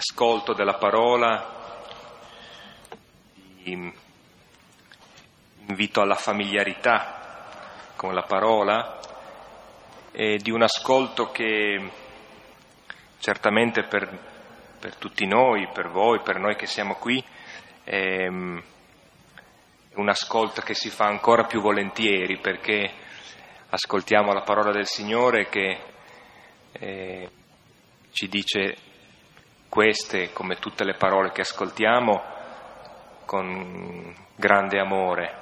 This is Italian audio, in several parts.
ascolto della parola, di invito alla familiarità con la parola e di un ascolto che certamente per, per tutti noi, per voi, per noi che siamo qui, è un ascolto che si fa ancora più volentieri perché ascoltiamo la parola del Signore che eh, ci dice queste, come tutte le parole che ascoltiamo, con grande amore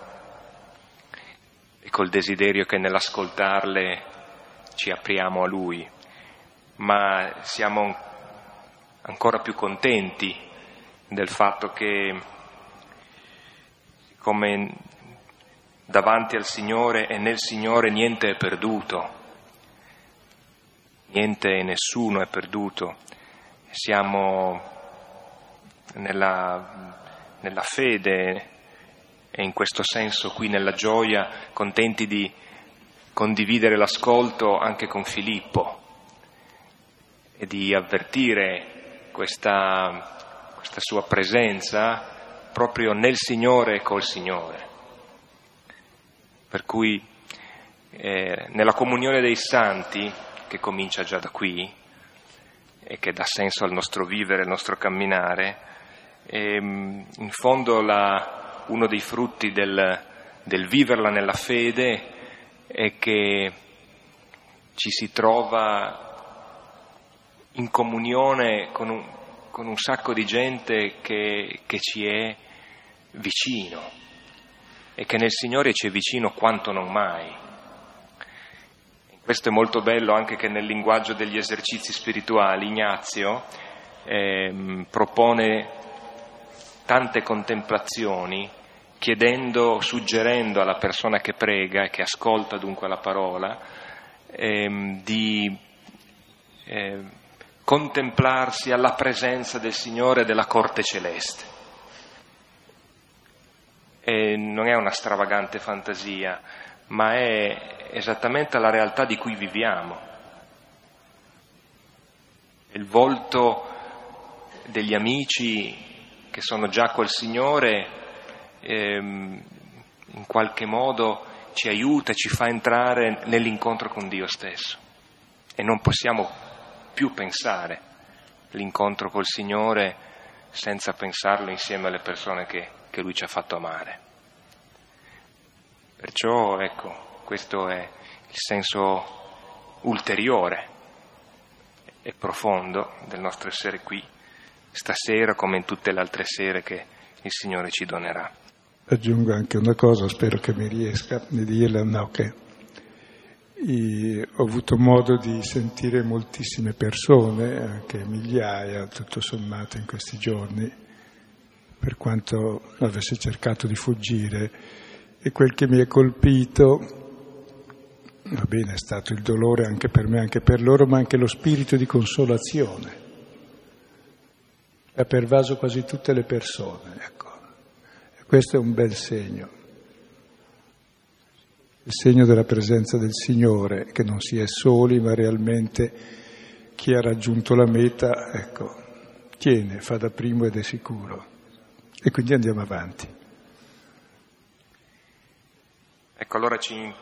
e col desiderio che nell'ascoltarle ci apriamo a Lui, ma siamo ancora più contenti del fatto che come davanti al Signore e nel Signore niente è perduto, niente e nessuno è perduto, siamo nella, nella fede e in questo senso qui nella gioia contenti di condividere l'ascolto anche con Filippo e di avvertire questa, questa sua presenza proprio nel Signore e col Signore. Per cui eh, nella comunione dei santi, che comincia già da qui, e che dà senso al nostro vivere, al nostro camminare, ehm, in fondo la, uno dei frutti del, del viverla nella fede è che ci si trova in comunione con un, con un sacco di gente che, che ci è vicino e che nel Signore ci è vicino quanto non mai. Questo è molto bello anche che nel linguaggio degli esercizi spirituali Ignazio eh, propone tante contemplazioni chiedendo, suggerendo alla persona che prega e che ascolta dunque la parola ehm, di eh, contemplarsi alla presenza del Signore della corte celeste. E non è una stravagante fantasia, ma è esattamente la realtà di cui viviamo. Il volto degli amici che sono già col Signore ehm, in qualche modo ci aiuta, ci fa entrare nell'incontro con Dio stesso e non possiamo più pensare l'incontro col Signore senza pensarlo insieme alle persone che, che Lui ci ha fatto amare. Perciò, ecco, questo è il senso ulteriore e profondo del nostro essere qui, stasera come in tutte le altre sere che il Signore ci donerà. Aggiungo anche una cosa, spero che mi riesca di dirla, no, che ho avuto modo di sentire moltissime persone, anche migliaia tutto sommato in questi giorni, per quanto avesse cercato di fuggire, e quel che mi ha colpito Va bene, è stato il dolore anche per me, anche per loro, ma anche lo spirito di consolazione. Ha pervaso quasi tutte le persone, ecco. Questo è un bel segno. Il segno della presenza del Signore, che non si è soli, ma realmente chi ha raggiunto la meta, ecco, tiene, fa da primo ed è sicuro. E quindi andiamo avanti. Ecco, allora ci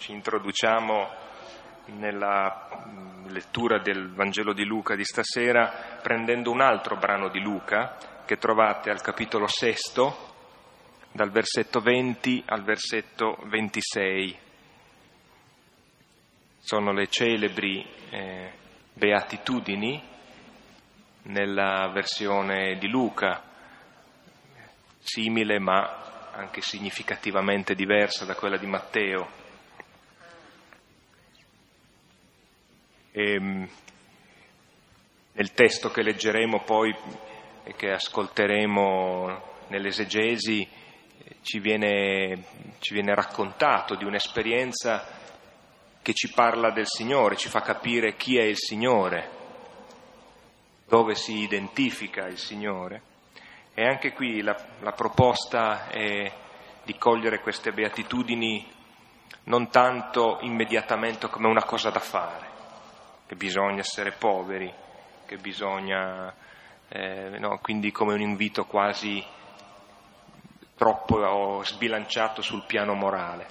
ci introduciamo nella mm, lettura del Vangelo di Luca di stasera prendendo un altro brano di Luca che trovate al capitolo sesto, dal versetto 20 al versetto 26. Sono le celebri eh, beatitudini nella versione di Luca, simile ma anche significativamente diversa da quella di Matteo. E, ehm, nel testo che leggeremo poi e che ascolteremo nell'esegesi ci viene, ci viene raccontato di un'esperienza che ci parla del Signore, ci fa capire chi è il Signore, dove si identifica il Signore. E anche qui la, la proposta è di cogliere queste beatitudini non tanto immediatamente come una cosa da fare, che bisogna essere poveri, che bisogna eh, no? quindi come un invito quasi troppo sbilanciato sul piano morale,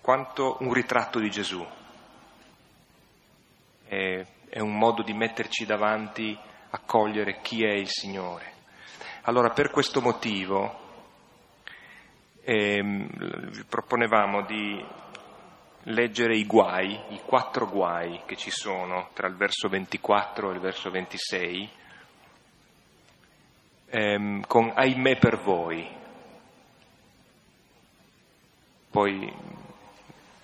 quanto un ritratto di Gesù. È, è un modo di metterci davanti a cogliere chi è il Signore. Allora, per questo motivo, ehm, vi proponevamo di leggere i guai, i quattro guai che ci sono tra il verso 24 e il verso 26, ehm, con ahimè per voi. Poi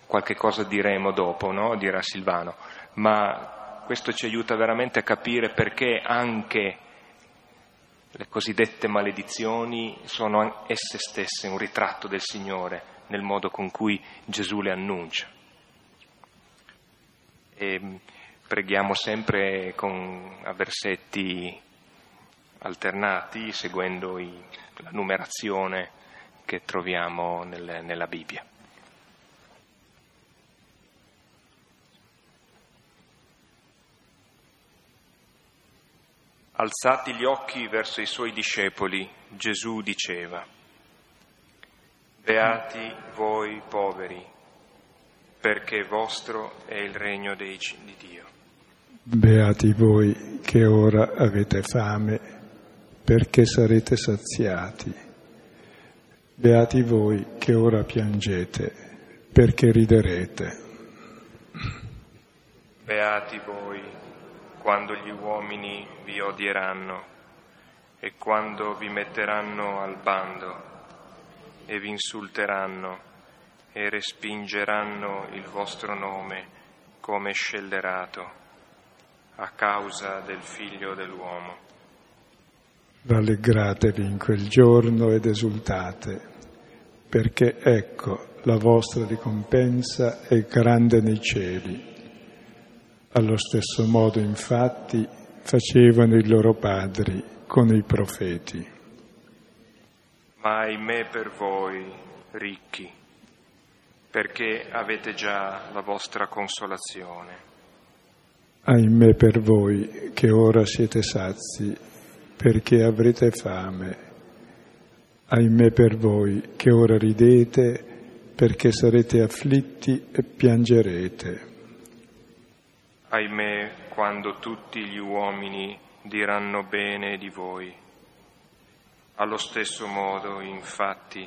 qualche cosa diremo dopo, no? dirà Silvano, ma questo ci aiuta veramente a capire perché anche le cosiddette maledizioni sono esse stesse un ritratto del Signore nel modo con cui Gesù le annuncia. E preghiamo sempre con a versetti alternati, seguendo i, la numerazione che troviamo nel, nella Bibbia. Alzati gli occhi verso i suoi discepoli, Gesù diceva, Beati voi poveri, perché vostro è il regno dei, di Dio. Beati voi che ora avete fame, perché sarete saziati. Beati voi che ora piangete, perché riderete. Beati voi quando gli uomini vi odieranno e quando vi metteranno al bando e vi insulteranno e respingeranno il vostro nome come scellerato a causa del figlio dell'uomo. Rallegratevi in quel giorno ed esultate, perché ecco la vostra ricompensa è grande nei cieli allo stesso modo, infatti, facevano i loro padri con i profeti. Ma ahimè per voi, ricchi, perché avete già la vostra consolazione. Ahimè per voi che ora siete sazi, perché avrete fame. Ahimè per voi che ora ridete, perché sarete afflitti e piangerete ahimè, quando tutti gli uomini diranno bene di voi. Allo stesso modo, infatti,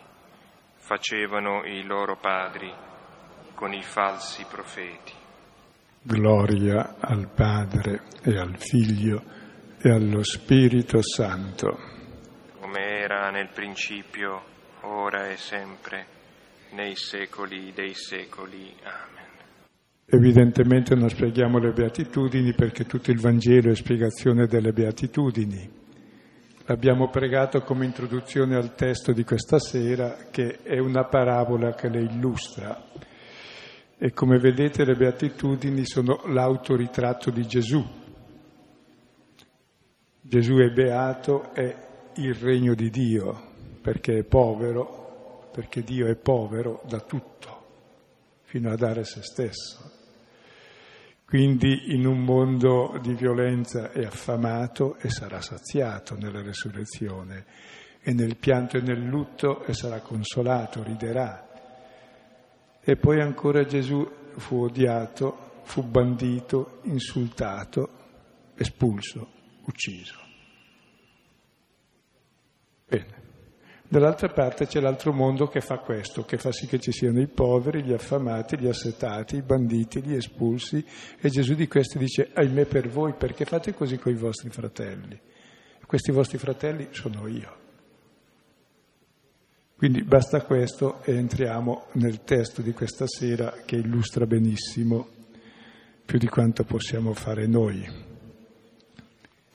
facevano i loro padri con i falsi profeti. Gloria al Padre e al Figlio e allo Spirito Santo. Come era nel principio, ora e sempre, nei secoli dei secoli. Amen. Evidentemente non spieghiamo le beatitudini perché tutto il Vangelo è spiegazione delle beatitudini. L'abbiamo pregato come introduzione al testo di questa sera che è una parabola che le illustra. E come vedete le beatitudini sono l'autoritratto di Gesù. Gesù è beato, è il regno di Dio, perché è povero, perché Dio è povero da tutto, fino a dare se stesso. Quindi in un mondo di violenza è affamato e sarà saziato nella resurrezione e nel pianto e nel lutto e sarà consolato, riderà. E poi ancora Gesù fu odiato, fu bandito, insultato, espulso, ucciso. Bene. Dall'altra parte c'è l'altro mondo che fa questo, che fa sì che ci siano i poveri, gli affamati, gli assetati, i banditi, gli espulsi e Gesù di questi dice ahimè per voi perché fate così con i vostri fratelli. Questi vostri fratelli sono io. Quindi basta questo e entriamo nel testo di questa sera che illustra benissimo più di quanto possiamo fare noi.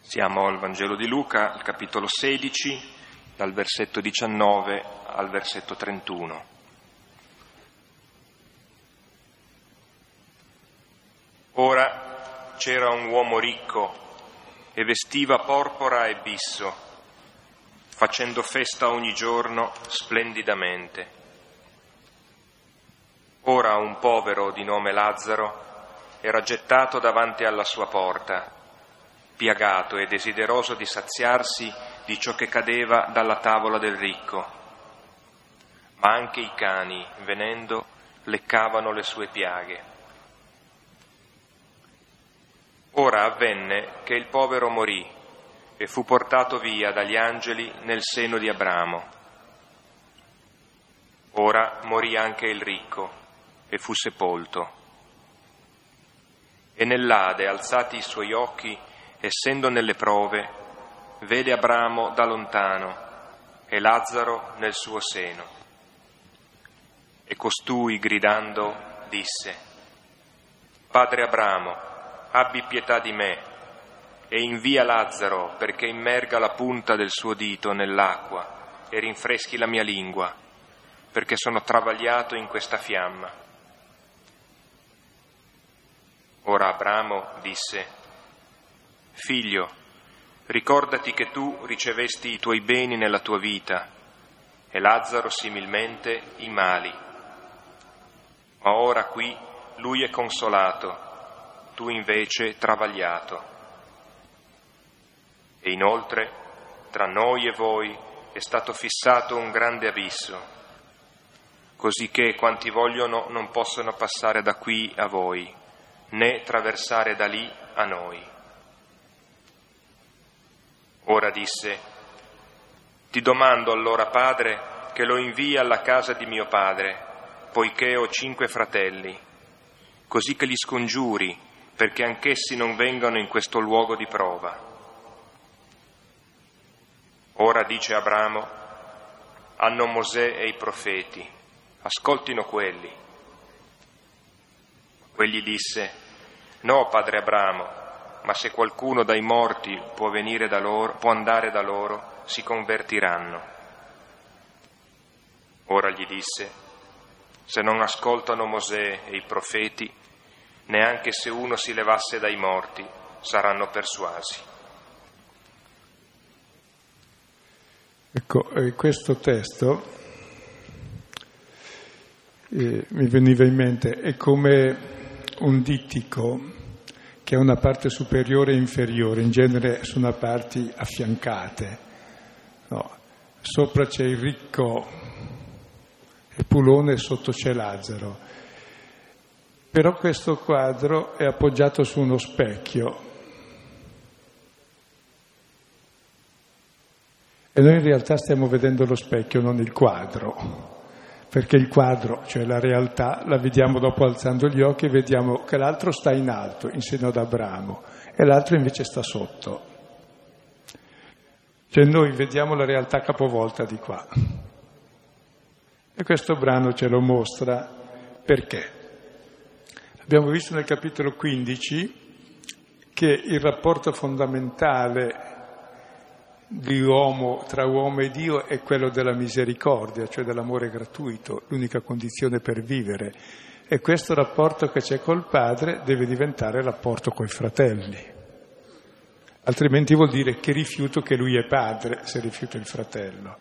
Siamo al Vangelo di Luca, al capitolo 16 dal versetto 19 al versetto 31. Ora c'era un uomo ricco e vestiva porpora e bisso, facendo festa ogni giorno splendidamente. Ora un povero di nome Lazzaro era gettato davanti alla sua porta piagato e desideroso di saziarsi di ciò che cadeva dalla tavola del ricco. Ma anche i cani, venendo, leccavano le sue piaghe. Ora avvenne che il povero morì e fu portato via dagli angeli nel seno di Abramo. Ora morì anche il ricco e fu sepolto. E nell'Ade, alzati i suoi occhi, essendo nelle prove, vede Abramo da lontano e Lazzaro nel suo seno. E costui, gridando, disse, Padre Abramo, abbi pietà di me e invia Lazzaro perché immerga la punta del suo dito nell'acqua e rinfreschi la mia lingua, perché sono travagliato in questa fiamma. Ora Abramo disse, Figlio, ricordati che tu ricevesti i tuoi beni nella tua vita e Lazzaro similmente i mali. Ma ora qui lui è consolato, tu invece travagliato. E inoltre, tra noi e voi è stato fissato un grande abisso, così che quanti vogliono non possono passare da qui a voi, né traversare da lì a noi. Ora disse, ti domando allora, padre, che lo invii alla casa di mio padre, poiché ho cinque fratelli, così che li scongiuri, perché anch'essi non vengano in questo luogo di prova. Ora dice Abramo, hanno Mosè e i profeti, ascoltino quelli. Quegli disse, no, padre Abramo, ma se qualcuno dai morti può, da loro, può andare da loro, si convertiranno. Ora gli disse, se non ascoltano Mosè e i profeti, neanche se uno si levasse dai morti, saranno persuasi. Ecco, eh, questo testo eh, mi veniva in mente, è come un dittico che ha una parte superiore e inferiore, in genere sono parti affiancate. No. Sopra c'è il ricco e sotto c'è Lazzaro. Però questo quadro è appoggiato su uno specchio. E noi in realtà stiamo vedendo lo specchio, non il quadro perché il quadro, cioè la realtà, la vediamo dopo alzando gli occhi e vediamo che l'altro sta in alto, in seno ad Abramo, e l'altro invece sta sotto. Cioè noi vediamo la realtà capovolta di qua. E questo brano ce lo mostra perché. Abbiamo visto nel capitolo 15 che il rapporto fondamentale di uomo, tra uomo e Dio è quello della misericordia, cioè dell'amore gratuito, l'unica condizione per vivere. E questo rapporto che c'è col padre deve diventare rapporto coi fratelli. Altrimenti vuol dire che rifiuto che lui è padre se rifiuta il fratello.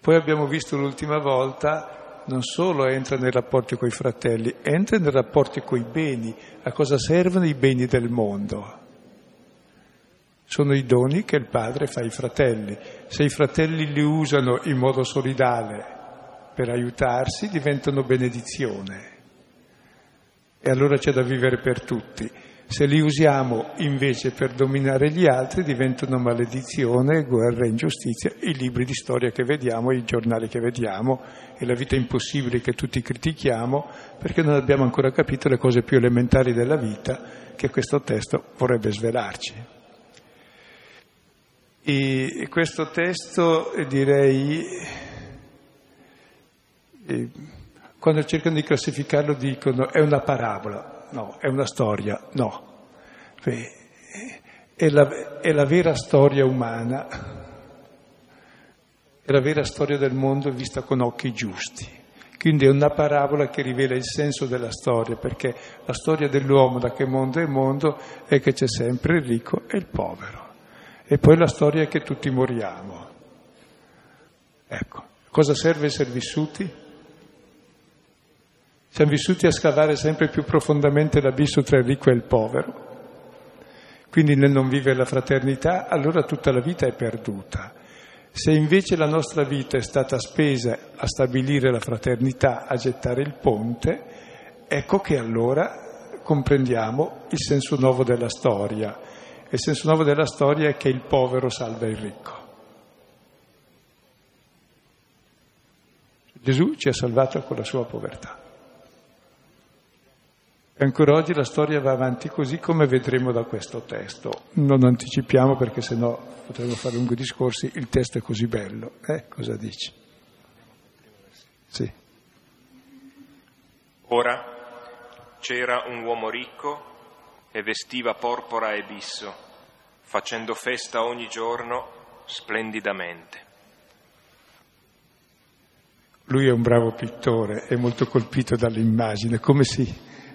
Poi abbiamo visto l'ultima volta, non solo entra nei rapporti coi fratelli, entra nei rapporti coi beni. A cosa servono i beni del mondo? Sono i doni che il padre fa ai fratelli. Se i fratelli li usano in modo solidale per aiutarsi, diventano benedizione. E allora c'è da vivere per tutti. Se li usiamo invece per dominare gli altri, diventano maledizione, guerra, ingiustizia, i libri di storia che vediamo, i giornali che vediamo e la vita impossibile che tutti critichiamo, perché non abbiamo ancora capito le cose più elementari della vita che questo testo vorrebbe svelarci. E questo testo, direi, quando cercano di classificarlo dicono è una parabola, no, è una storia, no. È la, è la vera storia umana, è la vera storia del mondo vista con occhi giusti. Quindi è una parabola che rivela il senso della storia, perché la storia dell'uomo, da che mondo è mondo, è che c'è sempre il ricco e il povero. E poi la storia è che tutti moriamo. Ecco, cosa serve essere vissuti? Siamo vissuti a scavare sempre più profondamente l'abisso tra il ricco e il povero. Quindi nel non vivere la fraternità, allora tutta la vita è perduta. Se invece la nostra vita è stata spesa a stabilire la fraternità, a gettare il ponte, ecco che allora comprendiamo il senso nuovo della storia. Il senso nuovo della storia è che il povero salva il ricco. Gesù ci ha salvato con la sua povertà. E ancora oggi la storia va avanti così come vedremo da questo testo. Non anticipiamo perché sennò potremmo fare lunghi discorsi, il testo è così bello. Eh, cosa dici? Sì. Ora c'era un uomo ricco e vestiva porpora e bisso, facendo festa ogni giorno splendidamente. Lui è un bravo pittore, è molto colpito dall'immagine, come si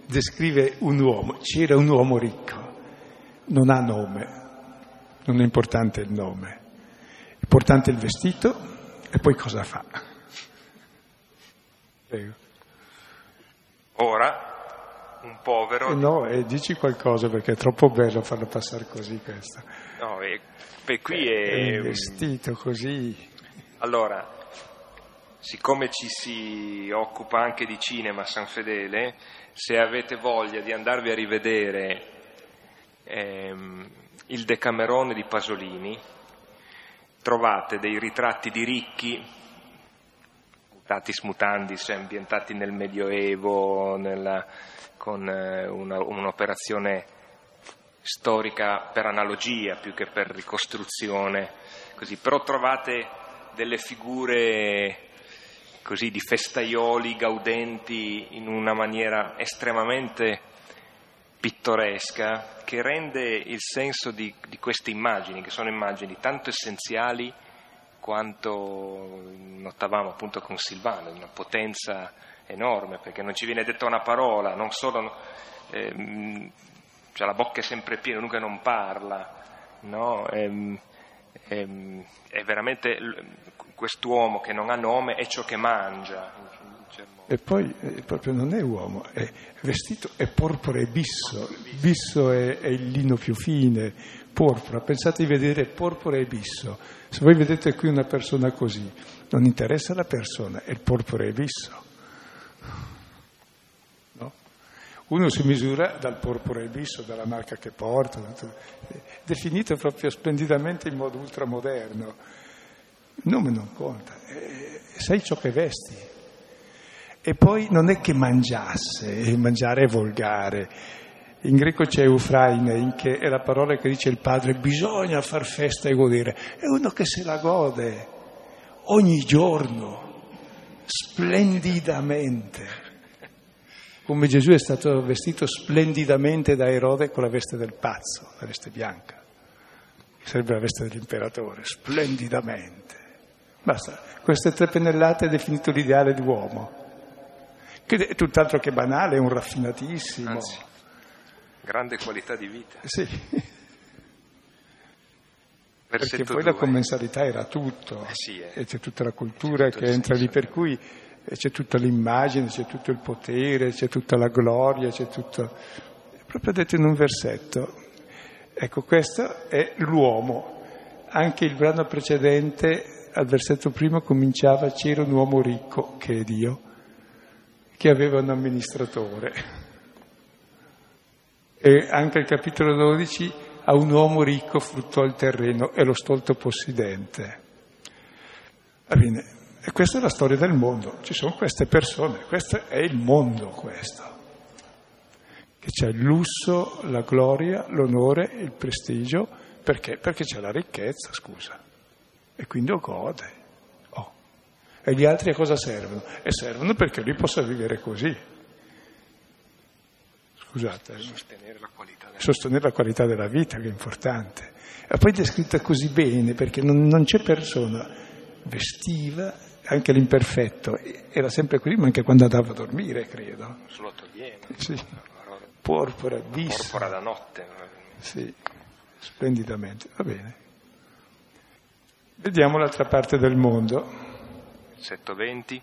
descrive un uomo, c'era un uomo ricco, non ha nome, non è importante il nome, è importante il vestito e poi cosa fa. Prego. Ora un povero... Eh no, eh, dici qualcosa perché è troppo bello farlo passare così questo. No, e, beh, qui è... è vestito così. Allora, siccome ci si occupa anche di cinema San Fedele, se avete voglia di andarvi a rivedere ehm, il Decamerone di Pasolini, trovate dei ritratti di ricchi, mutatis mutandis, ambientati nel Medioevo, nella, con eh, una, un'operazione storica per analogia più che per ricostruzione, così. però trovate delle figure così di festaioli gaudenti in una maniera estremamente pittoresca che rende il senso di, di queste immagini, che sono immagini tanto essenziali quanto notavamo appunto con Silvano, una potenza enorme, perché non ci viene detta una parola, non solo, eh, cioè la bocca è sempre piena, dunque non parla, no? Ehm, ehm, è veramente quest'uomo che non ha nome è ciò che mangia. E poi eh, proprio non è uomo, è vestito, è porpora e bisso. Bisso è, è, il lino più fine, porpora. Pensate di vedere porpora e bisso. Se voi vedete qui una persona così, non interessa la persona, è il porpora e bisso. No? Uno si misura dal porpora e bisso, dalla marca che porta, definito proprio splendidamente in modo ultramoderno. Il nome non conta, eh, sei ciò che vesti. E poi non è che mangiasse, mangiare è volgare. In greco c'è eufrainein, che è la parola che dice il padre, bisogna far festa e godere. È uno che se la gode ogni giorno, splendidamente. Come Gesù è stato vestito splendidamente da Erode con la veste del pazzo, la veste bianca. Sarebbe la veste dell'imperatore, splendidamente. Basta, queste tre pennellate è definito l'ideale d'uomo, che è tutt'altro che banale, è un raffinatissimo. Anzi, grande qualità di vita. Sì. Perché poi due. la commensalità era tutto, eh sì, eh. e c'è tutta la cultura che entra lì, per cui eh, c'è tutta l'immagine, c'è tutto il potere, c'è tutta la gloria, c'è tutto... È proprio detto in un versetto. Ecco, questo è l'uomo. Anche il brano precedente al versetto primo cominciava c'era un uomo ricco, che è Dio, che aveva un amministratore. E anche al capitolo 12 a un uomo ricco fruttò il terreno e lo stolto possidente. Bene, e questa è la storia del mondo, ci sono queste persone, questo è il mondo questo, che c'è il lusso, la gloria, l'onore, il prestigio, perché? Perché c'è la ricchezza, scusa e quindi lo gode. Oh. E gli altri a cosa servono? E servono perché lui possa vivere così. Scusate. Sostenere la qualità della, sostenere la qualità della vita, che è importante. E poi descritta così bene, perché non, non c'è persona vestiva, anche l'imperfetto, era sempre così, ma anche quando andava a dormire, credo. Solo toglieva. Sì. Porpora, bis. Porpora da notte. Sì, splendidamente. Va bene. Vediamo l'altra parte del mondo. Versetto 20.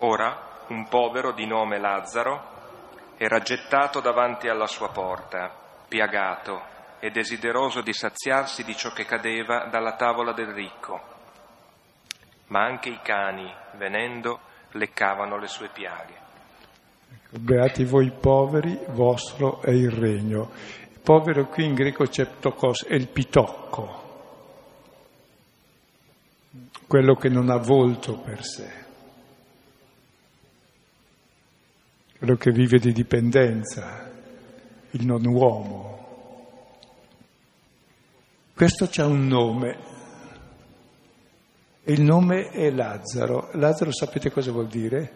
Ora un povero di nome Lazzaro era gettato davanti alla sua porta, piagato e desideroso di saziarsi di ciò che cadeva dalla tavola del ricco. Ma anche i cani, venendo, leccavano le sue piaghe. Ecco, beati voi poveri, vostro è il regno. Il povero qui in greco c'è ptokos, è il pitocco, quello che non ha volto per sé, quello che vive di dipendenza, il non uomo. Questo c'ha un nome, il nome è Lazzaro. Lazzaro sapete cosa vuol dire?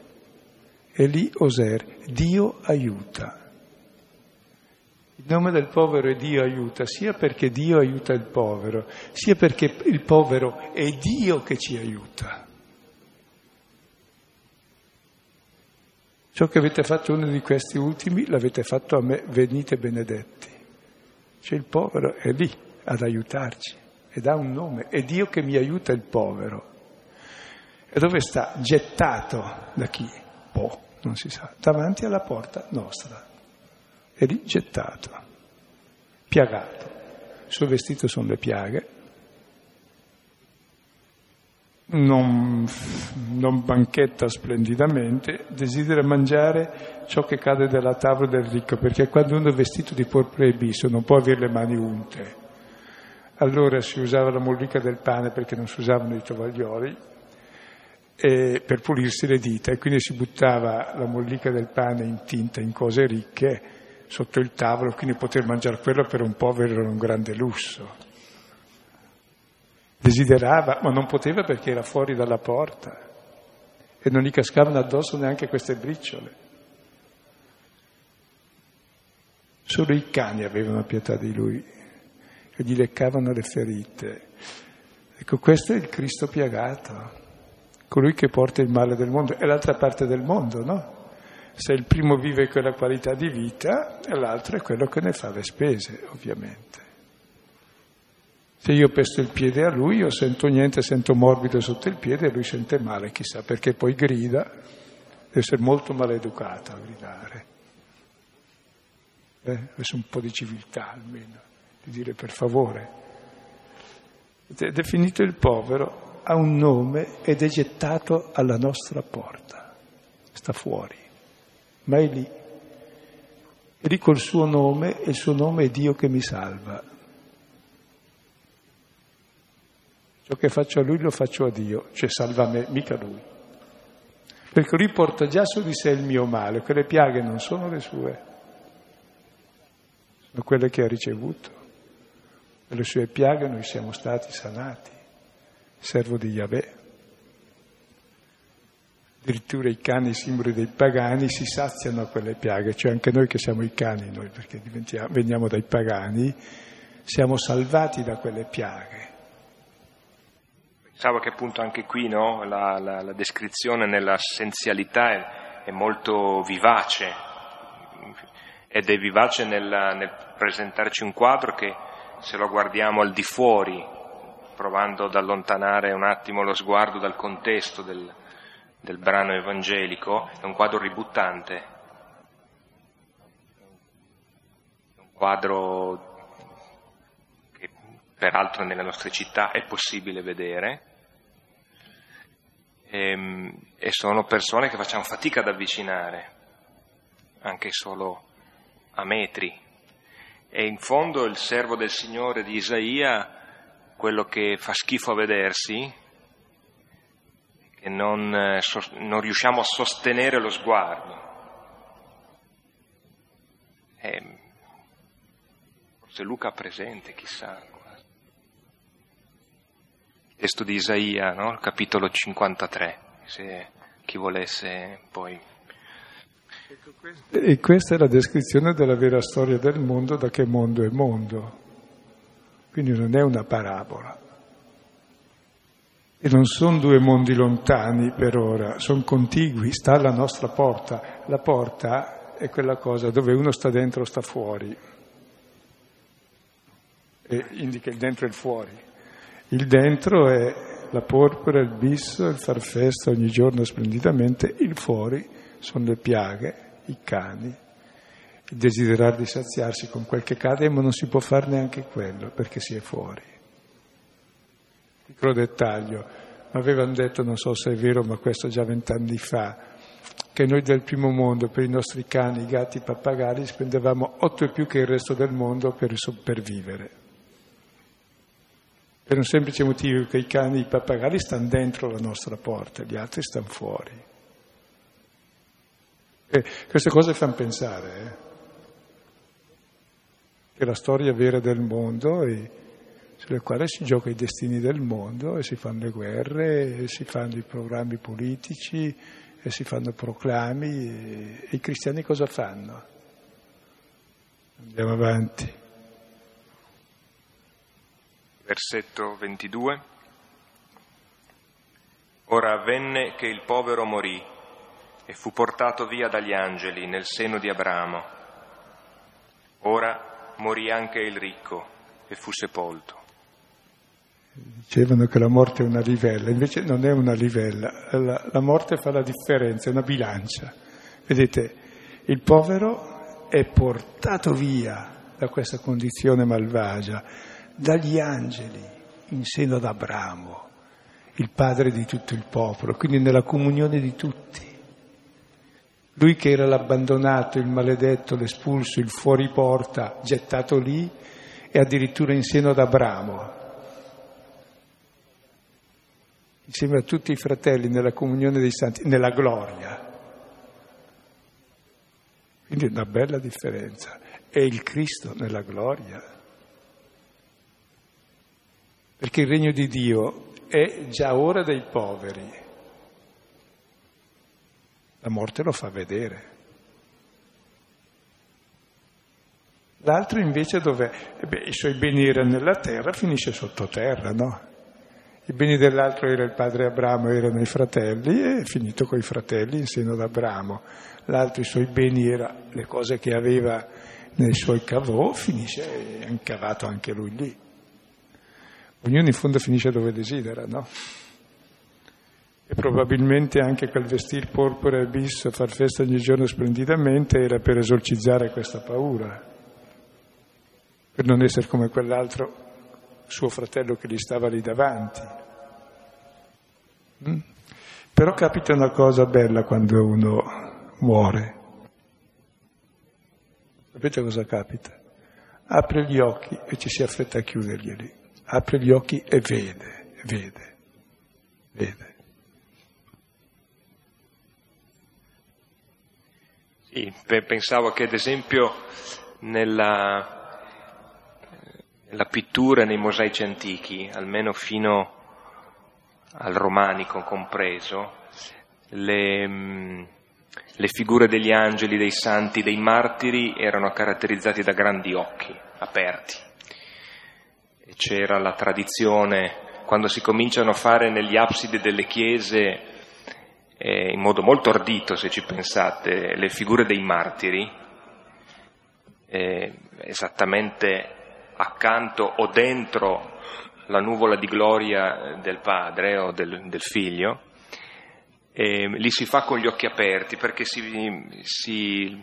Eli Oser, Dio aiuta. Il nome del povero è Dio aiuta, sia perché Dio aiuta il povero, sia perché il povero è Dio che ci aiuta. Ciò che avete fatto uno di questi ultimi l'avete fatto a me, venite benedetti. Cioè il povero è lì ad aiutarci ed ha un nome, è Dio che mi aiuta il povero. E dove sta? Gettato da chi? Boh, non si sa, davanti alla porta nostra. È lì gettato, piagato. Il suo vestito sono le piaghe, non, non, banchetta splendidamente, desidera mangiare ciò che cade dalla tavola del ricco, perché quando uno è vestito di porpora e biso non può avere le mani unte. Allora si usava la mollica del pane perché non si usavano i tovaglioli per pulirsi le dita e quindi si buttava la mollica del pane intinta in cose ricche sotto il tavolo, quindi poter mangiare quello per un povero era un grande lusso. Desiderava, ma non poteva perché era fuori dalla porta e non gli cascavano addosso neanche queste briciole. Solo i cani avevano pietà di lui e gli leccavano le ferite. Ecco, questo è il Cristo piagato, colui che porta il male del mondo. È l'altra parte del mondo, no? Se il primo vive quella qualità di vita, l'altro è quello che ne fa le spese, ovviamente. Se io pesto il piede a lui, io sento niente, sento morbido sotto il piede e lui sente male, chissà perché poi grida, deve essere molto maleducato a gridare. Eh, essere un po' di civiltà almeno, di dire per favore. È definito il povero, ha un nome ed è gettato alla nostra porta, sta fuori ma è lì. È lì col suo nome e il suo nome è Dio che mi salva. Ciò che faccio a lui lo faccio a Dio, cioè salva me, mica lui. Perché lui porta già su di sé il mio male, quelle piaghe non sono le sue, sono quelle che ha ricevuto. Per le sue piaghe noi siamo stati sanati, servo di Yahweh. Addirittura i cani, simboli dei pagani, si saziano a quelle piaghe, cioè anche noi che siamo i cani, noi perché veniamo dai pagani, siamo salvati da quelle piaghe. Pensavo che appunto anche qui no, la, la, la, descrizione nell'essenzialità è, è, molto vivace. Ed è vivace nel, nel presentarci un quadro che se lo guardiamo al di fuori, provando ad allontanare un attimo lo sguardo dal contesto del, del brano evangelico è un quadro ributtante, un quadro che peraltro nelle nostre città è possibile vedere e, ehm, e sono persone che facciamo fatica ad avvicinare, anche solo a metri. E in fondo il servo del Signore di Isaia, quello che fa schifo a vedersi, che non, eh, non riusciamo a sostenere lo sguardo. Eh, forse Luca presente, chissà. Testo di Isaia, no? capitolo 53, se chi volesse poi. E questa è la descrizione della vera storia del mondo, da che mondo è mondo. Quindi non è una parabola. E non sono due mondi lontani per ora, sono contigui, sta alla nostra porta. La porta è quella cosa dove uno sta dentro o sta fuori. E indica il dentro e il fuori. Il dentro è la porpora, il bisso, il far festa ogni giorno splendidamente, il fuori sono le piaghe, i cani. il desiderare di saziarsi con quel che cade, ma non si può fare neanche quello perché si è fuori. Piccolo dettaglio, avevano detto, non so se è vero, ma questo già vent'anni fa, che noi del primo mondo per i nostri cani, gatti, pappagalli spendevamo otto e più che il resto del mondo per, per vivere. Per un semplice motivo che i cani i pappagalli stanno dentro la nostra porta, gli altri stanno fuori. E queste cose fanno pensare, eh? che la storia vera del mondo e sulle quali si gioca i destini del mondo e si fanno le guerre, e si fanno i programmi politici e si fanno proclami e, e i cristiani cosa fanno? Andiamo avanti. Versetto 22. Ora avvenne che il povero morì e fu portato via dagli angeli nel seno di Abramo. Ora morì anche il ricco e fu sepolto. Dicevano che la morte è una livella, invece non è una livella, la, la morte fa la differenza, è una bilancia. Vedete, il povero è portato via da questa condizione malvagia, dagli angeli, in seno ad Abramo, il padre di tutto il popolo, quindi nella comunione di tutti. Lui che era l'abbandonato, il maledetto, l'espulso, il fuori porta, gettato lì, e addirittura in seno ad Abramo, insieme a tutti i fratelli nella comunione dei santi, nella gloria. Quindi è una bella differenza. È il Cristo nella gloria. Perché il regno di Dio è già ora dei poveri. La morte lo fa vedere. L'altro invece dove eh i suoi beni erano nella terra, finisce sottoterra, no? I beni dell'altro era il padre Abramo, erano i fratelli, e è finito con i fratelli in seno ad Abramo. L'altro, i suoi beni, erano le cose che aveva nei suoi cavò, finisce, incavato anche lui lì. Ognuno in fondo finisce dove desidera, no? E probabilmente anche quel vestir porpora e bis, far festa ogni giorno splendidamente, era per esorcizzare questa paura, per non essere come quell'altro suo fratello che gli stava lì davanti. Mm? Però capita una cosa bella quando uno muore. Sapete cosa capita? Apre gli occhi e ci si affretta a chiuderglieli. Apre gli occhi e vede, vede, vede. Sì, pensavo che ad esempio nella, la pittura nei mosaici antichi, almeno fino al romanico compreso, le, le, figure degli angeli, dei santi, dei martiri erano caratterizzati da grandi occhi aperti. C'era la tradizione, quando si cominciano a fare negli absidi delle chiese, eh, in modo molto ardito se ci pensate, le figure dei martiri, eh, esattamente accanto o dentro la nuvola di gloria del padre o del, del figlio, e li si fa con gli occhi aperti perché si, si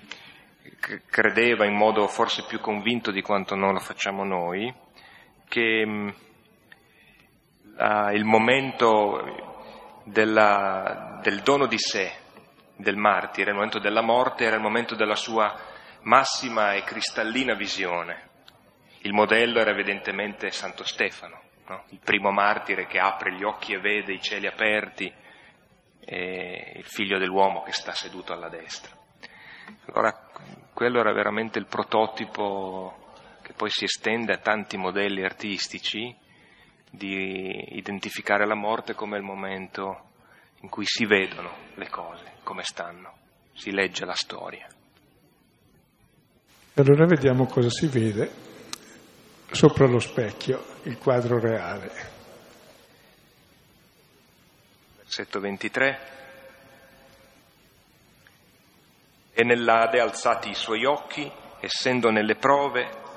credeva in modo forse più convinto di quanto non lo facciamo noi che uh, il momento della, del dono di sé del martire, il momento della morte era il momento della sua massima e cristallina visione. Il modello era evidentemente Santo Stefano, no? il primo martire che apre gli occhi e vede i cieli aperti, e il figlio dell'uomo che sta seduto alla destra. Allora quello era veramente il prototipo che poi si estende a tanti modelli artistici di identificare la morte come il momento in cui si vedono le cose, come stanno, si legge la storia. Allora vediamo cosa si vede sopra lo specchio il quadro reale. Versetto 23. E nell'Ade, alzati i suoi occhi, essendo nelle prove,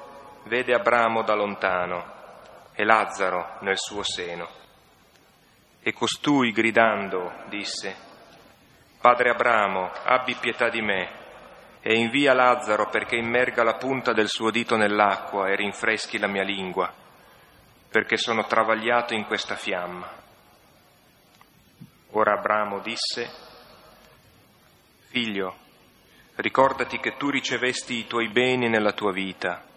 vede Abramo da lontano e Lazzaro nel suo seno. E costui, gridando, disse, Padre Abramo, abbi pietà di me e invia Lazzaro perché immerga la punta del suo dito nell'acqua e rinfreschi la mia lingua, perché sono travagliato in questa fiamma. Ora Abramo disse, Figlio, ricordati che tu ricevesti i tuoi beni nella tua vita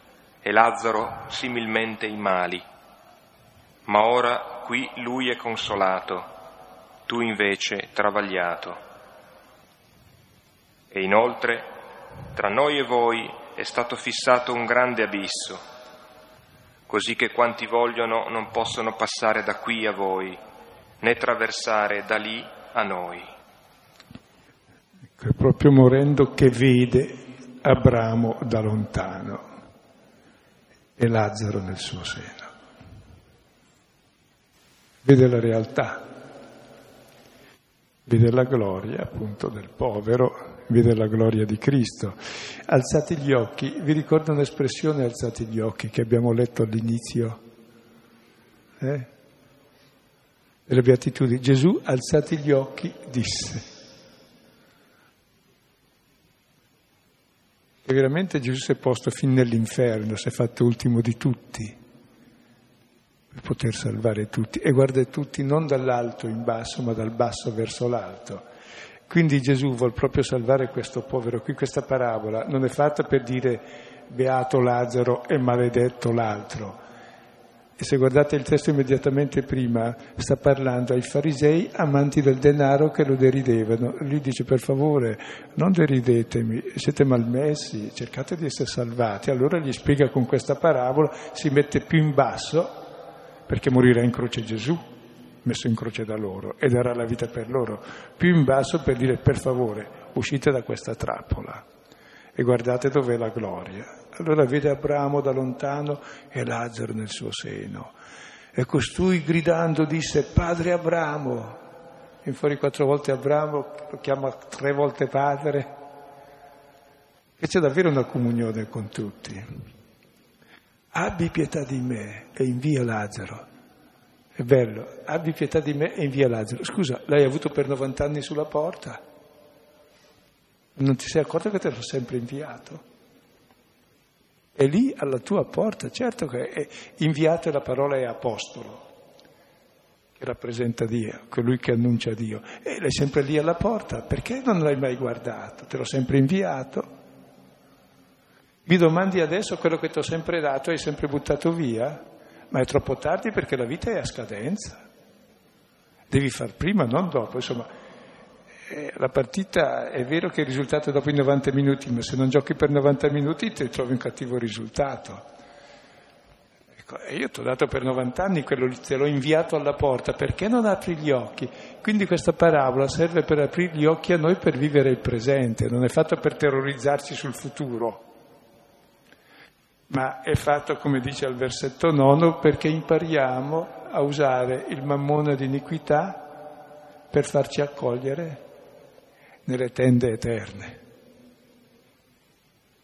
e Lazzaro similmente i mali, ma ora qui lui è consolato, tu invece travagliato. E inoltre tra noi e voi è stato fissato un grande abisso, così che quanti vogliono non possono passare da qui a voi, né traversare da lì a noi. Ecco, è proprio morendo che vede Abramo da lontano e Lazzaro nel suo seno. Vede la realtà, vede la gloria appunto del povero vede la gloria di Cristo. Alzate gli occhi, vi ricordo un'espressione alzate gli occhi che abbiamo letto all'inizio? Eh? Delle beatitudini. Gesù, alzati gli occhi, disse. E veramente Gesù si è posto fin nell'inferno, si è fatto ultimo di tutti per poter salvare tutti. E guarda tutti non dall'alto in basso, ma dal basso verso l'alto. Quindi Gesù vuole proprio salvare questo povero qui, questa parabola non è fatta per dire beato Lazzaro e maledetto l'altro. E se guardate il testo immediatamente prima, sta parlando ai farisei amanti del denaro che lo deridevano. Lui dice per favore non deridetemi, siete malmessi, cercate di essere salvati. Allora gli spiega con questa parabola, si mette più in basso perché morirà in croce Gesù messo in croce da loro e darà la vita per loro, più in basso per dire per favore uscite da questa trappola e guardate dov'è la gloria. Allora vede Abramo da lontano e Lazzaro nel suo seno. E costui gridando disse Padre Abramo. In fuori quattro volte Abramo lo chiama tre volte padre. E c'è davvero una comunione con tutti. Abbi pietà di me e invia Lazzaro è bello, abbi pietà di me e invia Lazzaro. Scusa, l'hai avuto per 90 anni sulla porta? Non ti sei accorto che te l'ho sempre inviato? È lì alla tua porta, certo che è inviato la parola è apostolo, che rappresenta Dio, colui che annuncia Dio. E l'hai sempre lì alla porta, perché non l'hai mai guardato? Te l'ho sempre inviato. Mi domandi adesso quello che ti ho sempre dato hai sempre buttato via? ma è troppo tardi perché la vita è a scadenza. Devi far prima, non dopo. Insomma, la partita è vero che il risultato è dopo i 90 minuti, ma se non giochi per 90 minuti ti trovi un cattivo risultato. Ecco, io ti ho dato per 90 anni quello te l'ho inviato alla porta, perché non apri gli occhi? Quindi questa parabola serve per aprire gli occhi a noi per vivere il presente, non è fatta per terrorizzarci sul futuro ma è fatto, come dice al versetto nono, perché impariamo a usare il mammone di iniquità per farci accogliere nelle tende eterne.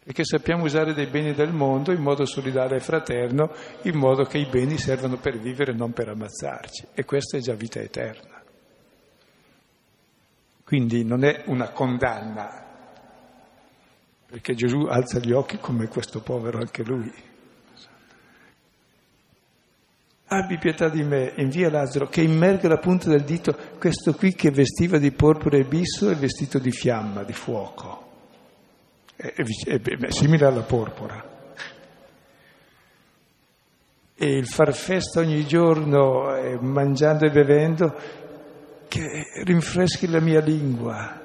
Perché sappiamo usare dei beni del mondo in modo solidale e fraterno, in modo che i beni servano per vivere, non per ammazzarci. E questa è già vita eterna. Quindi non è una condanna perché Gesù alza gli occhi come questo povero anche lui. Abbi pietà di me, invia Lazzaro che immerga la punta del dito, questo qui che vestiva di porpora e bisso è vestito di fiamma, di fuoco. È, è, è, è simile alla porpora. E il far festa ogni giorno, eh, mangiando e bevendo, che rinfreschi la mia lingua,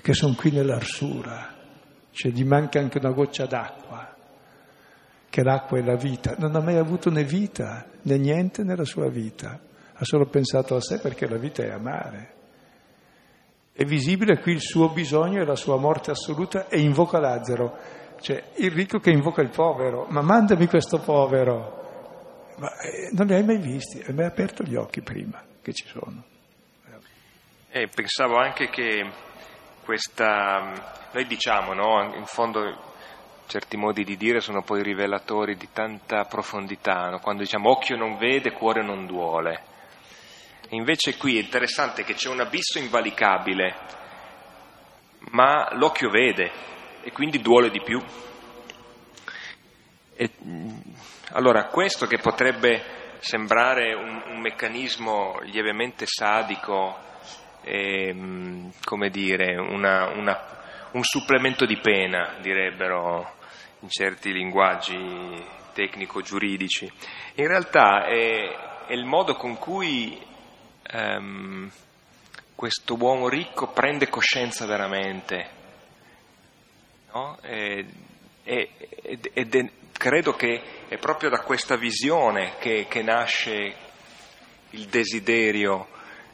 che sono qui nell'arsura cioè gli manca anche una goccia d'acqua, che l'acqua è la vita. Non ha mai avuto né vita né niente nella sua vita, ha solo pensato a sé perché la vita è amare. È visibile qui il suo bisogno e la sua morte assoluta e invoca Lazzaro, cioè il ricco che invoca il povero, ma mandami questo povero. Ma eh, non li hai mai visti, hai mai aperto gli occhi prima che ci sono. E eh, pensavo anche che questa noi diciamo, no? in fondo certi modi di dire sono poi rivelatori di tanta profondità, no? quando diciamo occhio non vede, cuore non duole. E invece qui è interessante che c'è un abisso invalicabile, ma l'occhio vede e quindi duole di più. E, allora, questo che potrebbe sembrare un, un meccanismo lievemente sadico, e, come dire, una, una, un supplemento di pena, direbbero in certi linguaggi tecnico-giuridici, in realtà è, è il modo con cui um, questo uomo ricco prende coscienza veramente. No? E, ed, ed, credo che è proprio da questa visione che, che nasce il desiderio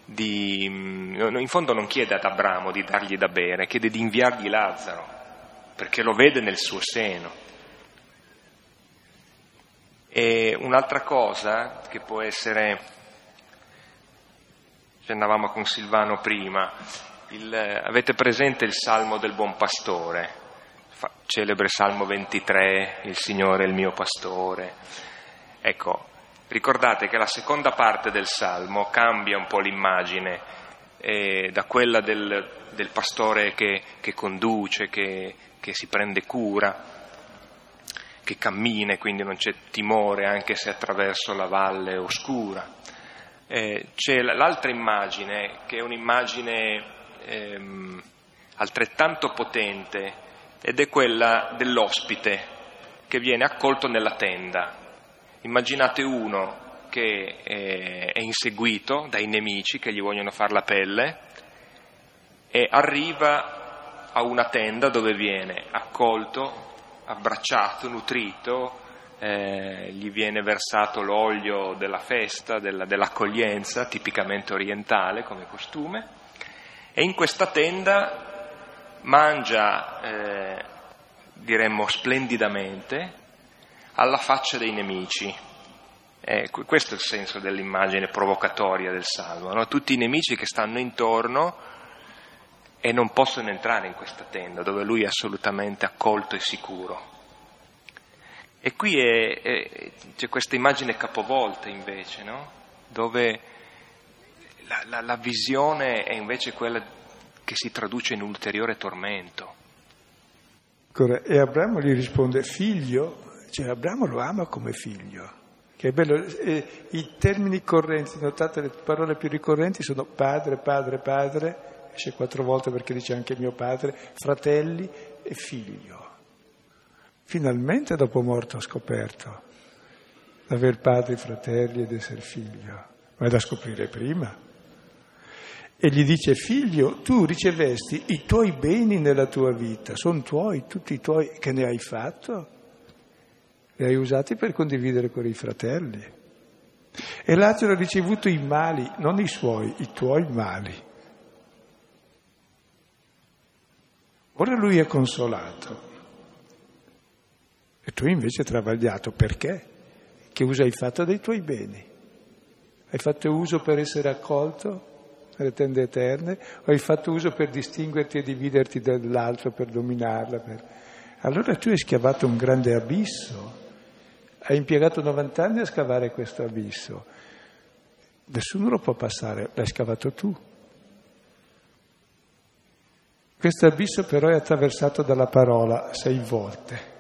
di... In fondo non chiede ad Abramo di dargli da bere, chiede di inviargli Lazzaro, perché lo vede nel suo seno. E un'altra cosa che può essere, accennavamo con Silvano prima, il, avete presente il Salmo del Buon Pastore? celebre Salmo 23, il Signore è il mio pastore. Ecco, ricordate che la seconda parte del Salmo cambia un po' l'immagine eh, da quella del, del pastore che, che conduce, che, che, si prende cura, che cammina e quindi non c'è timore anche se attraverso la valle oscura. Eh, c'è l'altra immagine che è un'immagine ehm, altrettanto potente ed è quella dell'ospite che viene accolto nella tenda. Immaginate uno che è inseguito dai nemici che gli vogliono fare la pelle e arriva a una tenda dove viene accolto, abbracciato, nutrito, eh, gli viene versato l'olio della festa, della, dell'accoglienza, tipicamente orientale come costume, e in questa tenda mangia, eh, diremmo, splendidamente alla faccia dei nemici. Eh, questo è il senso dell'immagine provocatoria del Salmo, no? tutti i nemici che stanno intorno e non possono entrare in questa tenda dove lui è assolutamente accolto e sicuro. E qui è, è, c'è questa immagine capovolta invece, no? dove la, la, la visione è invece quella che si traduce in ulteriore tormento. E Abramo gli risponde, figlio, cioè Abramo lo ama come figlio. Che è bello, e i termini correnti, notate le parole più ricorrenti sono padre, padre, padre, esce quattro volte perché dice anche mio padre, fratelli e figlio. Finalmente dopo morto ho scoperto d'aver padri, fratelli ed essere figlio, ma è da scoprire prima e gli dice figlio, tu ricevesti i tuoi beni nella tua vita, sono tuoi, tutti i tuoi che ne hai fatto, li hai usati per condividere con i fratelli. E Lazzaro ha ricevuto i mali, non i suoi, i tuoi mali. Ora lui è consolato. E tu invece hai travagliato. Perché? Che uso hai fatto dei tuoi beni? Hai fatto uso per essere accolto? le tende eterne, o hai fatto uso per distinguerti e dividerti dall'altro, per dominarla. Per... Allora tu hai scavato un grande abisso, hai impiegato 90 anni a scavare questo abisso. Nessuno lo può passare, l'hai scavato tu. Questo abisso però è attraversato dalla parola sei volte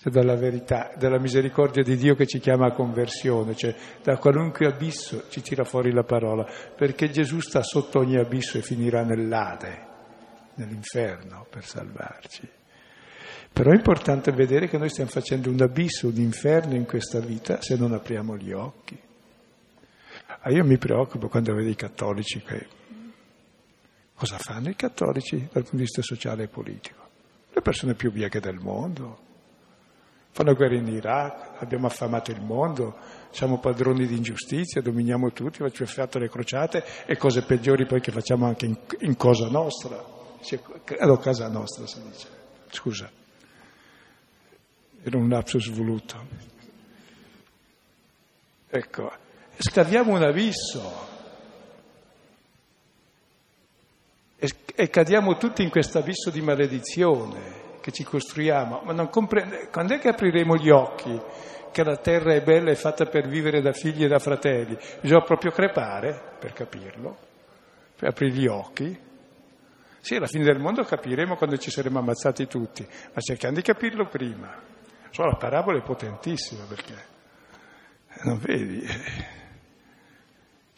cioè dalla verità, dalla misericordia di Dio che ci chiama a conversione, cioè da qualunque abisso ci tira fuori la parola, perché Gesù sta sotto ogni abisso e finirà nell'Ade, nell'inferno per salvarci. Però è importante vedere che noi stiamo facendo un abisso, un inferno in questa vita se non apriamo gli occhi. Ah, io mi preoccupo quando vedo i cattolici che... Cosa fanno i cattolici dal punto di vista sociale e politico? Le persone più bieche del mondo, Fanno guerra in Iraq, abbiamo affamato il mondo, siamo padroni di ingiustizia, dominiamo tutti, facciamo fatto le crociate e cose peggiori poi che facciamo anche in, in cosa nostra. Allora, casa nostra si dice. Scusa, era un lapsus voluto. Ecco, scaviamo un abisso e, e cadiamo tutti in questo abisso di maledizione che ci costruiamo, ma non comprende, quando è che apriremo gli occhi che la terra è bella e fatta per vivere da figli e da fratelli? Bisogna proprio crepare per capirlo, per aprire gli occhi. Sì, alla fine del mondo capiremo quando ci saremo ammazzati tutti, ma cerchiamo di capirlo prima. Solo la parabola è potentissima perché, non vedi,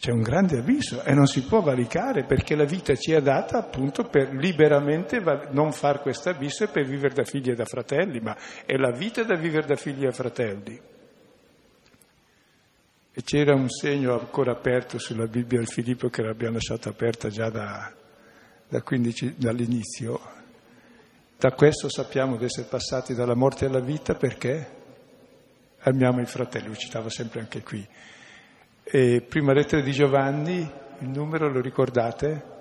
c'è un grande abisso e non si può valicare perché la vita ci è data appunto per liberamente non far questo abisso e per vivere da figli e da fratelli, ma è la vita da vivere da figli e fratelli. E c'era un segno ancora aperto sulla Bibbia al Filippo che l'abbiamo lasciato aperta già da, da 15, dall'inizio. Da questo sappiamo di essere passati dalla morte alla vita perché amiamo i fratelli, lo citava sempre anche qui. E prima lettera di Giovanni, il numero lo ricordate?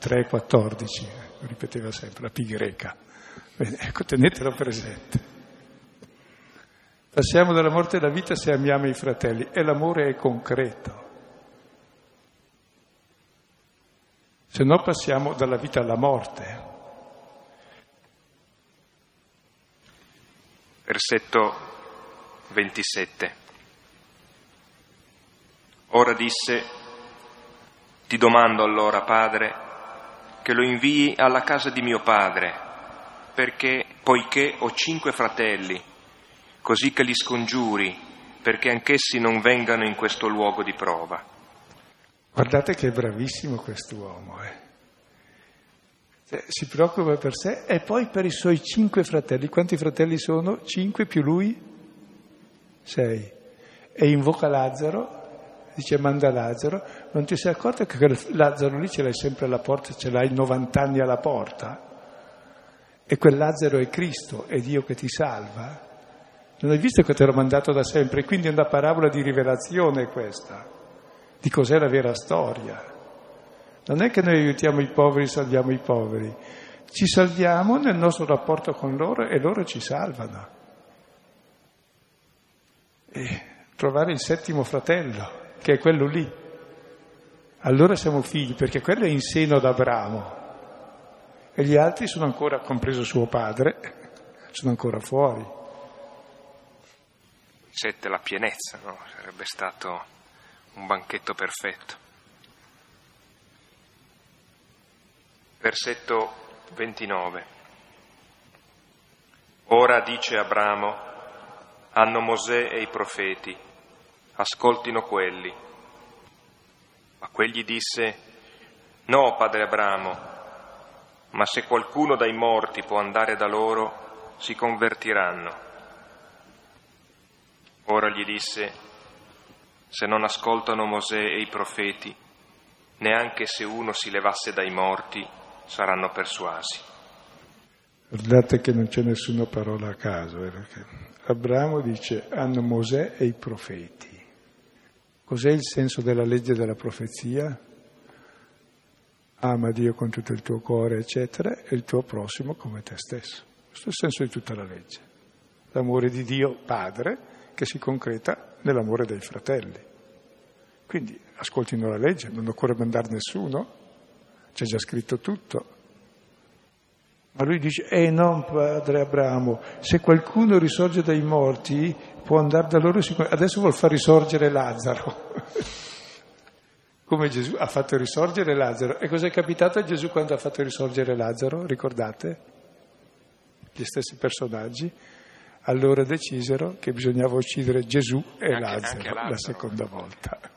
3,14, lo ripeteva sempre, la P greca. Bene, ecco, tenetelo presente. Passiamo dalla morte alla vita se amiamo i fratelli e l'amore è concreto. Se no passiamo dalla vita alla morte. Versetto 27. Ora disse, ti domando allora, Padre, che lo invii alla casa di mio padre, perché, poiché ho cinque fratelli, così che li scongiuri, perché anch'essi non vengano in questo luogo di prova. Guardate che bravissimo quest'uomo, eh. Si preoccupa per sé e poi per i suoi cinque fratelli. Quanti fratelli sono? Cinque più lui? Sei. E invoca Lazzaro dice manda Lazzaro, non ti sei accorto che Lazzaro lì ce l'hai sempre alla porta, ce l'hai 90 anni alla porta? E quel Lazzaro è Cristo, è Dio che ti salva? Non hai visto che te l'ho mandato da sempre? Quindi è una parabola di rivelazione questa, di cos'è la vera storia. Non è che noi aiutiamo i poveri, salviamo i poveri, ci salviamo nel nostro rapporto con loro e loro ci salvano. E trovare il settimo fratello che è quello lì. Allora siamo figli, perché quello è in seno ad Abramo. E gli altri sono ancora, compreso suo padre, sono ancora fuori. Sette la pienezza, no? Sarebbe stato un banchetto perfetto. Versetto 29. Ora dice Abramo, hanno Mosè e i profeti ascoltino quelli. Ma quegli disse, no, padre Abramo, ma se qualcuno dai morti può andare da loro, si convertiranno. Ora gli disse, se non ascoltano Mosè e i profeti, neanche se uno si levasse dai morti, saranno persuasi. Guardate che non c'è nessuna parola a caso, eh, perché Abramo dice hanno Mosè e i profeti. Cos'è il senso della legge della profezia? Ama Dio con tutto il tuo cuore, eccetera, e il tuo prossimo come te stesso. Questo è il senso di tutta la legge. L'amore di Dio Padre che si concreta nell'amore dei fratelli. Quindi ascoltino la legge, non occorre mandare nessuno, c'è già scritto tutto. Ma lui dice, eh no, padre Abramo, se qualcuno risorge dai morti può andare da loro, adesso vuol far risorgere Lazzaro. Come Gesù ha fatto risorgere Lazzaro. E cosa è capitato a Gesù quando ha fatto risorgere Lazzaro? Ricordate? Gli stessi personaggi. Allora decisero che bisognava uccidere Gesù e anche, Lazzaro, anche Lazzaro la seconda volta.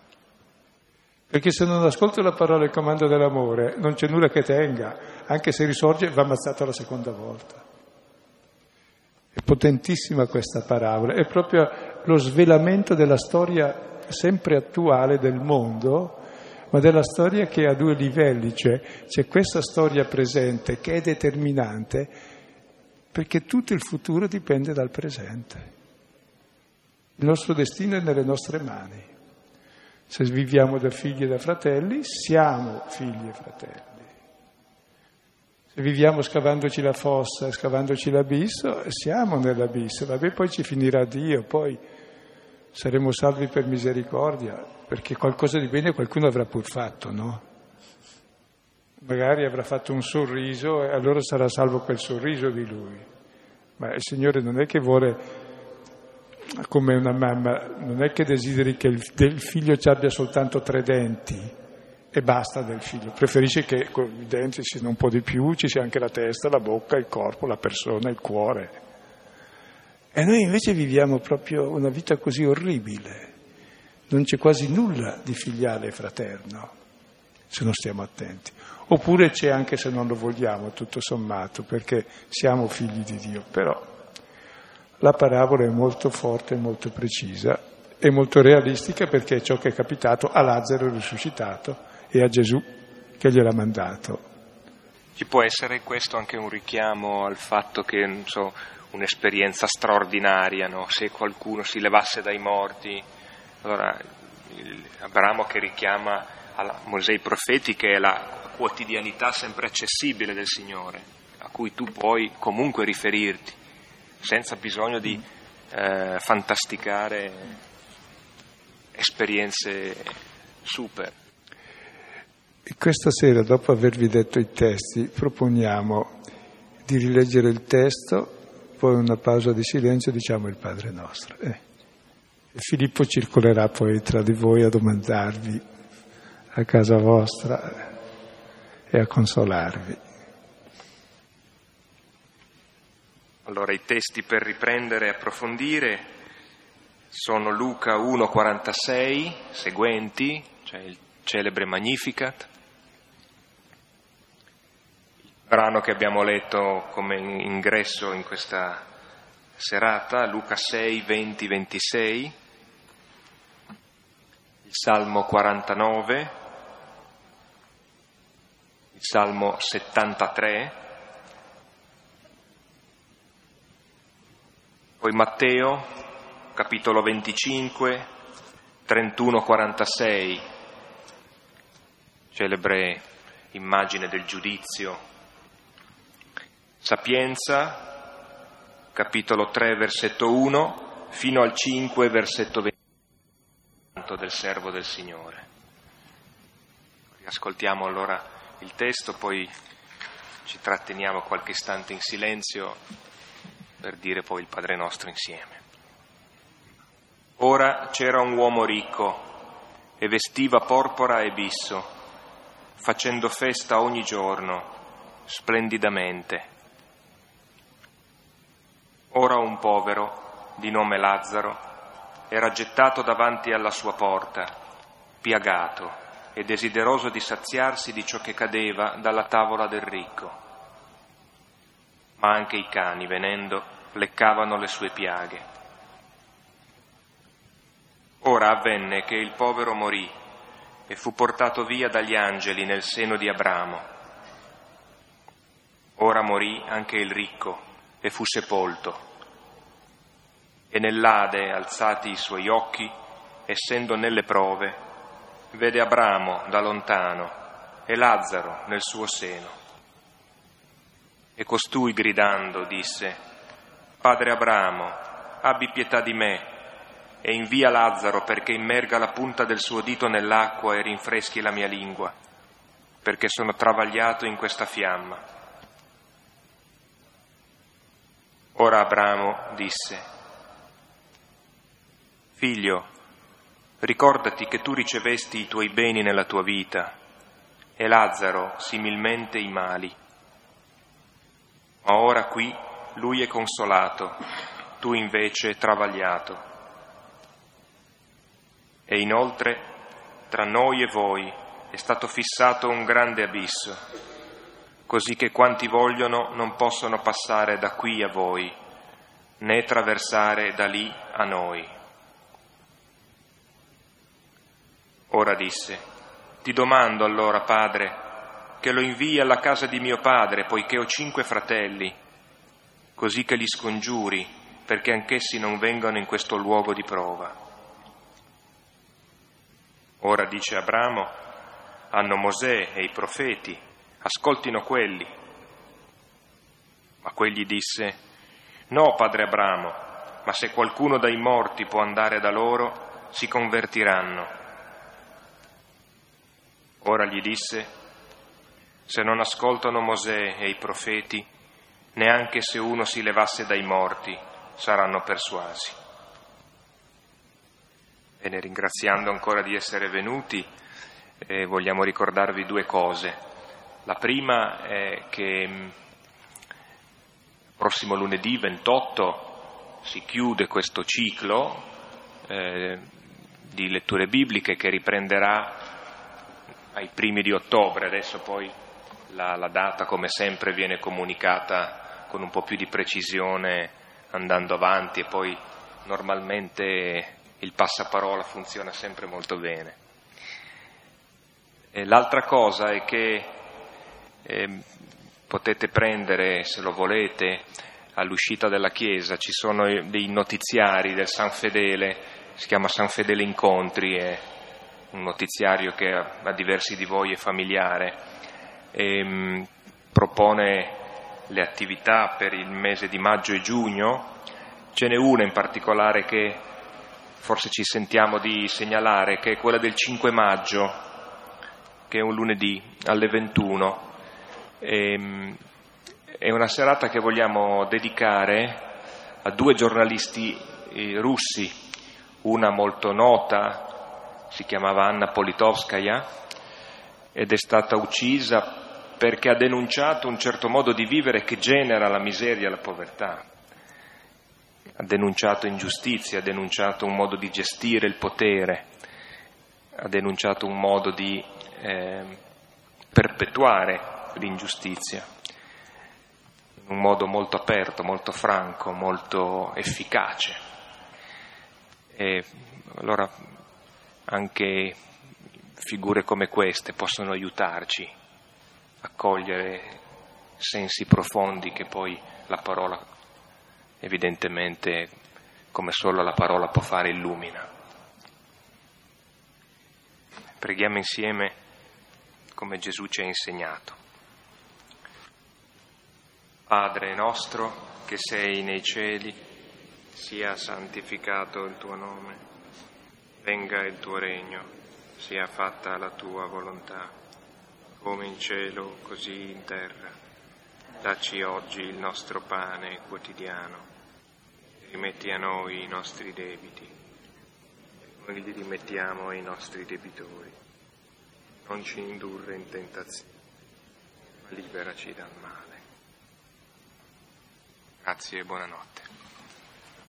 Perché se non ascolto la parola il comando dell'amore, non c'è nulla che tenga. Anche se risorge, va ammazzato la seconda volta. È potentissima questa parabola, è proprio lo svelamento della storia sempre attuale del mondo, ma della storia che ha due livelli, cioè c'è questa storia presente che è determinante perché tutto il futuro dipende dal presente. Il nostro destino è nelle nostre mani. Se viviamo da figli e da fratelli, siamo figli e fratelli. Se viviamo scavandoci la fossa, scavandoci l'abisso, siamo nell'abisso, vabbè poi ci finirà Dio, poi saremo salvi per misericordia, perché qualcosa di bene qualcuno avrà pur fatto, no? Magari avrà fatto un sorriso e allora sarà salvo quel sorriso di lui. Ma il Signore non è che vuole, come una mamma, non è che desideri che il, figlio ci abbia soltanto tre denti e basta del figlio. Preferisce che con i denti ci siano un po' di più, ci sia anche la testa, la bocca, il corpo, la persona, il cuore. E noi invece viviamo proprio una vita così orribile. Non c'è quasi nulla di filiale e fraterno, se non stiamo attenti. Oppure c'è anche se non lo vogliamo, tutto sommato, perché siamo figli di Dio. Però la parabola è molto forte molto precisa e molto realistica perché è ciò che è capitato a Lazzaro risuscitato e a Gesù che gliel'ha mandato. Ci può essere questo anche un richiamo al fatto che, so, un'esperienza straordinaria, no? se qualcuno si levasse dai morti, allora Abramo che richiama a Mosè i profeti che è la quotidianità sempre accessibile del Signore, a cui tu puoi comunque riferirti, senza bisogno di eh, fantasticare esperienze super. Questa sera, dopo avervi detto i testi, proponiamo di rileggere il testo, poi una pausa di silenzio diciamo il Padre nostro. Eh. Filippo circolerà poi tra di voi a domandarvi a casa vostra e a consolarvi. Allora i testi per riprendere e approfondire sono Luca 1,46 seguenti, cioè il celebre Magnificat, il brano che abbiamo letto come ingresso in questa serata, Luca 6, 20, 26, il Salmo 49, il Salmo 73, poi Matteo, capitolo 25, 31-46, celebre immagine del giudizio, Sapienza, capitolo 3, versetto 1, fino al 5, versetto 20 del servo del Signore. Ascoltiamo allora il testo, poi ci tratteniamo qualche istante in silenzio per dire poi il Padre nostro insieme. Ora c'era un uomo ricco e vestiva porpora e bisso, facendo festa ogni giorno, splendidamente. Ora un povero, di nome Lazzaro, era gettato davanti alla sua porta, piagato e desideroso di saziarsi di ciò che cadeva dalla tavola del ricco. Ma anche i cani, venendo, leccavano le sue piaghe. Ora avvenne che il povero morì e fu portato via dagli angeli nel seno di Abramo. Ora morì anche il ricco e fu sepolto. E nell'Ade, alzati i suoi occhi, essendo nelle prove, vede Abramo da lontano e Lazzaro nel suo seno. E costui gridando disse, Padre Abramo, abbi pietà di me e invia Lazzaro perché immerga la punta del suo dito nell'acqua e rinfreschi la mia lingua, perché sono travagliato in questa fiamma. Ora Abramo disse, Figlio, Ricordati che tu ricevesti i tuoi beni nella tua vita e Lazzaro similmente i mali. Ma ora qui lui è consolato, tu invece travagliato. E inoltre tra noi e voi è stato fissato un grande abisso, così che quanti vogliono non possono passare da qui a voi, né traversare da lì a noi. Ora disse, ti domando allora, padre, che lo invii alla casa di mio padre, poiché ho cinque fratelli, così che li scongiuri, perché anch'essi non vengano in questo luogo di prova. Ora dice Abramo, hanno Mosè e i profeti, ascoltino quelli. Ma quegli disse, no, padre Abramo, ma se qualcuno dai morti può andare da loro, si convertiranno. Ora gli disse, se non ascoltano Mosè e i profeti, neanche se uno si levasse dai morti saranno persuasi. Bene, ringraziando ancora di essere venuti, eh, vogliamo ricordarvi due cose. La prima è che mm, prossimo lunedì 28 si chiude questo ciclo eh, di letture bibliche che riprenderà ai primi di ottobre, adesso poi la, la data come sempre viene comunicata con un po' più di precisione andando avanti e poi normalmente il passaparola funziona sempre molto bene. E l'altra cosa è che eh, potete prendere, se lo volete, all'uscita della chiesa, ci sono dei notiziari del San Fedele, si chiama San Fedele Incontri, è un notiziario che a, diversi di voi è familiare, e, ehm, propone le attività per il mese di maggio e giugno, ce n'è una in particolare che forse ci sentiamo di segnalare, che è quella del 5 maggio, che è un lunedì alle 21. E, ehm, è una serata che vogliamo dedicare a due giornalisti eh, russi, una molto nota, si chiamava Anna Politovskaya, ed è stata uccisa perché ha denunciato un certo modo di vivere che genera la miseria e la povertà. Ha denunciato ingiustizie, ha denunciato un modo di gestire il potere, ha denunciato un modo di eh, perpetuare l'ingiustizia, in un modo molto aperto, molto franco, molto efficace. E allora anche figure come queste possono aiutarci a cogliere sensi profondi che poi la parola evidentemente come solo la parola può fare illumina. Preghiamo insieme come Gesù ci ha insegnato. Padre nostro che sei nei cieli, sia santificato il tuo nome, venga il tuo regno sia fatta la tua volontà, come in cielo così in terra. Dacci oggi il nostro pane quotidiano. Rimetti a noi i nostri debiti. Noi li rimettiamo ai nostri debitori. Non ci indurre in tentazione, ma liberaci dal male. Grazie e buonanotte.